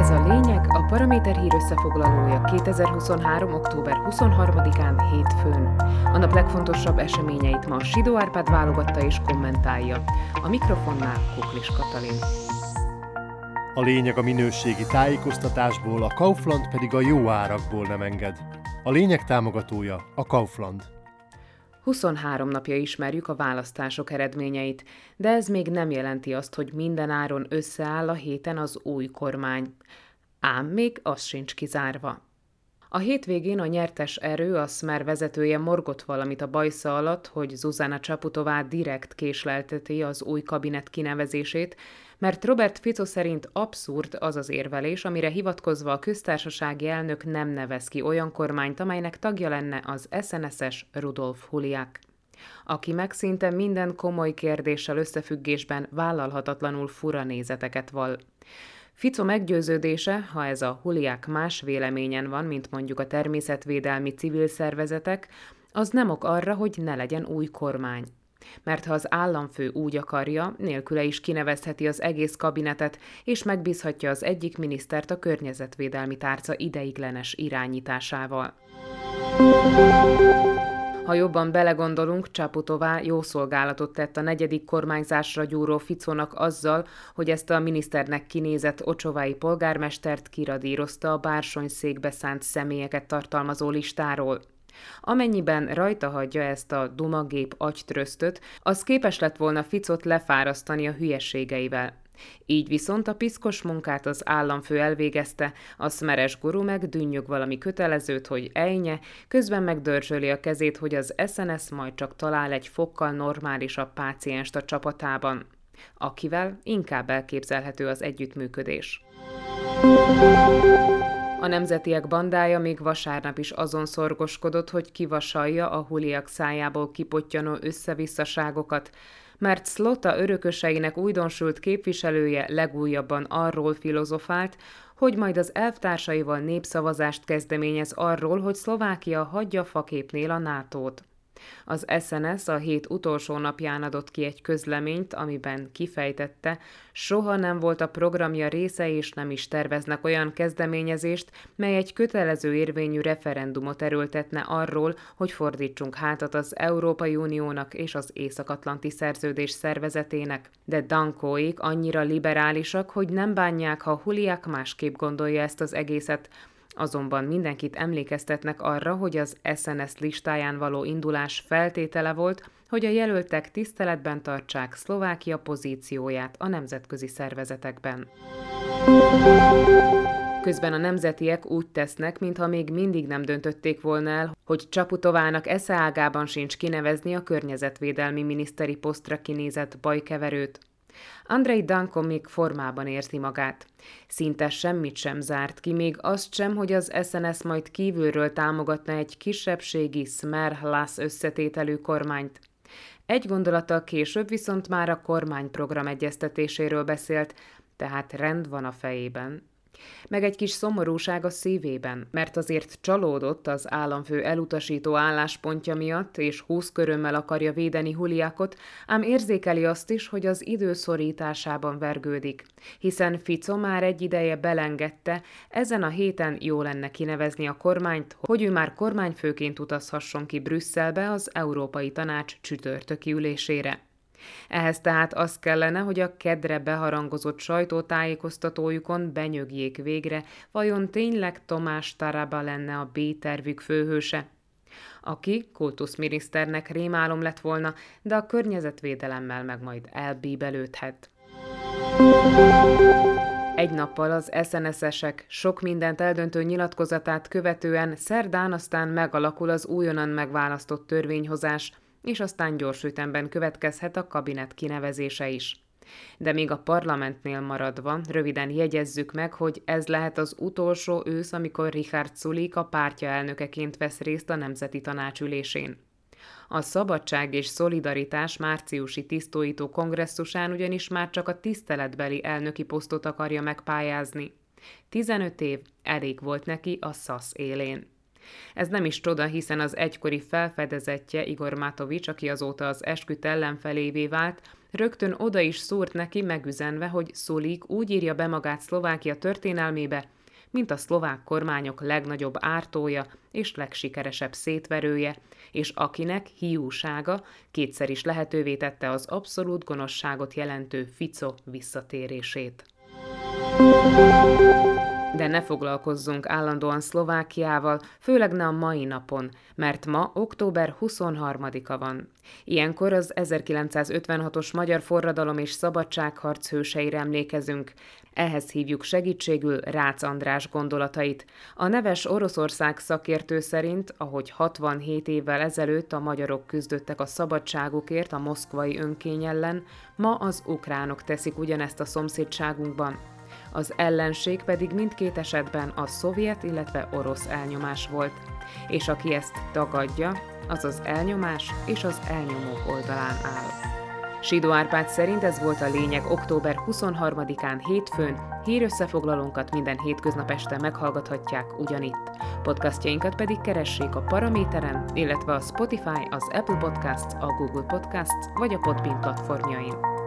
Ez a lényeg a Paraméter hír összefoglalója 2023. október 23-án hétfőn. A nap legfontosabb eseményeit ma Sidó Árpád válogatta és kommentálja. A mikrofonnál Kuklis Katalin. A lényeg a minőségi tájékoztatásból, a Kaufland pedig a jó árakból nem enged. A lényeg támogatója a Kaufland. 23 napja ismerjük a választások eredményeit, de ez még nem jelenti azt, hogy minden áron összeáll a héten az új kormány. Ám még az sincs kizárva. A hétvégén a nyertes erő, a Smer vezetője morgott valamit a bajsza alatt, hogy Zuzana Csaputová direkt késlelteti az új kabinet kinevezését, mert Robert Fico szerint abszurd az az érvelés, amire hivatkozva a köztársasági elnök nem nevez ki olyan kormányt, amelynek tagja lenne az SNS-es Rudolf Huliák aki meg szinte minden komoly kérdéssel összefüggésben vállalhatatlanul fura nézeteket val. Fico meggyőződése, ha ez a huliák más véleményen van, mint mondjuk a természetvédelmi civil szervezetek, az nem ok arra, hogy ne legyen új kormány. Mert ha az államfő úgy akarja, nélküle is kinevezheti az egész kabinetet, és megbízhatja az egyik minisztert a környezetvédelmi tárca ideiglenes irányításával. Ha jobban belegondolunk, Csaputová jó szolgálatot tett a negyedik kormányzásra gyúró Ficónak azzal, hogy ezt a miniszternek kinézett ocsovái polgármestert kiradírozta a bársony székbe szánt személyeket tartalmazó listáról. Amennyiben rajta hagyja ezt a dumagép agytröztöt, az képes lett volna Ficot lefárasztani a hülyeségeivel. Így viszont a piszkos munkát az államfő elvégezte, a szmeres guru meg dünnyög valami kötelezőt, hogy ejnye, közben megdörzsöli a kezét, hogy az SNS majd csak talál egy fokkal normálisabb pácienst a csapatában, akivel inkább elképzelhető az együttműködés. A nemzetiek bandája még vasárnap is azon szorgoskodott, hogy kivasalja a huliak szájából kipottyanó összevisszaságokat, mert Szlota örököseinek újdonsült képviselője legújabban arról filozofált, hogy majd az elvtársaival népszavazást kezdeményez arról, hogy Szlovákia hagyja faképnél a NATO-t. Az SNS a hét utolsó napján adott ki egy közleményt, amiben kifejtette, soha nem volt a programja része és nem is terveznek olyan kezdeményezést, mely egy kötelező érvényű referendumot erőltetne arról, hogy fordítsunk hátat az Európai Uniónak és az Észak-Atlanti Szerződés szervezetének. De Dankóik annyira liberálisak, hogy nem bánják, ha Huliák másképp gondolja ezt az egészet, Azonban mindenkit emlékeztetnek arra, hogy az SNS listáján való indulás feltétele volt, hogy a jelöltek tiszteletben tartsák Szlovákia pozícióját a nemzetközi szervezetekben. Közben a nemzetiek úgy tesznek, mintha még mindig nem döntötték volna el, hogy Csaputovának esze ágában sincs kinevezni a környezetvédelmi miniszteri posztra kinézett bajkeverőt. Andrei Danko még formában érti magát. Szinte semmit sem zárt ki, még azt sem, hogy az SNS majd kívülről támogatna egy kisebbségi Smer-Hlas összetételű kormányt. Egy gondolattal később viszont már a kormányprogram egyeztetéséről beszélt, tehát rend van a fejében. Meg egy kis szomorúság a szívében, mert azért csalódott az államfő elutasító álláspontja miatt, és húsz körömmel akarja védeni Huliákot, ám érzékeli azt is, hogy az időszorításában vergődik, hiszen Fico már egy ideje belengedte, ezen a héten jó lenne kinevezni a kormányt, hogy ő már kormányfőként utazhasson ki Brüsszelbe az Európai Tanács csütörtöki ülésére. Ehhez tehát az kellene, hogy a kedre beharangozott sajtótájékoztatójukon benyögjék végre, vajon tényleg Tomás Taraba lenne a B-tervük főhőse, aki kultuszminiszternek rémálom lett volna, de a környezetvédelemmel meg majd elbíbelődhet. Egy nappal az SNS-esek sok mindent eldöntő nyilatkozatát követően szerdán aztán megalakul az újonnan megválasztott törvényhozás, és aztán gyors ütemben következhet a kabinet kinevezése is. De még a parlamentnél maradva, röviden jegyezzük meg, hogy ez lehet az utolsó ősz, amikor Richard Sulik a pártja elnökeként vesz részt a Nemzeti Tanácsülésén. A Szabadság és Szolidaritás márciusi tisztóító kongresszusán ugyanis már csak a tiszteletbeli elnöki posztot akarja megpályázni. 15 év elég volt neki a SZASZ élén. Ez nem is csoda, hiszen az egykori felfedezetje Igor Matovics, aki azóta az esküt ellenfelévé vált, rögtön oda is szúrt neki megüzenve, hogy Szolik úgy írja be magát Szlovákia történelmébe, mint a szlovák kormányok legnagyobb ártója és legsikeresebb szétverője, és akinek hiúsága kétszer is lehetővé tette az abszolút gonoszságot jelentő Fico visszatérését. De ne foglalkozzunk állandóan Szlovákiával, főleg ne a mai napon, mert ma október 23-a van. Ilyenkor az 1956-os magyar forradalom és szabadságharc hőseire emlékezünk. Ehhez hívjuk segítségül Rácz András gondolatait. A neves Oroszország szakértő szerint, ahogy 67 évvel ezelőtt a magyarok küzdöttek a szabadságukért a moszkvai önkény ellen, ma az ukránok teszik ugyanezt a szomszédságunkban az ellenség pedig mindkét esetben a szovjet, illetve orosz elnyomás volt, és aki ezt tagadja, az az elnyomás és az elnyomók oldalán áll. Sidó Árpád szerint ez volt a lényeg október 23-án hétfőn, hírösszefoglalónkat minden hétköznap este meghallgathatják ugyanitt. Podcastjainkat pedig keressék a Paraméteren, illetve a Spotify, az Apple Podcasts, a Google Podcasts vagy a Podbean platformjain.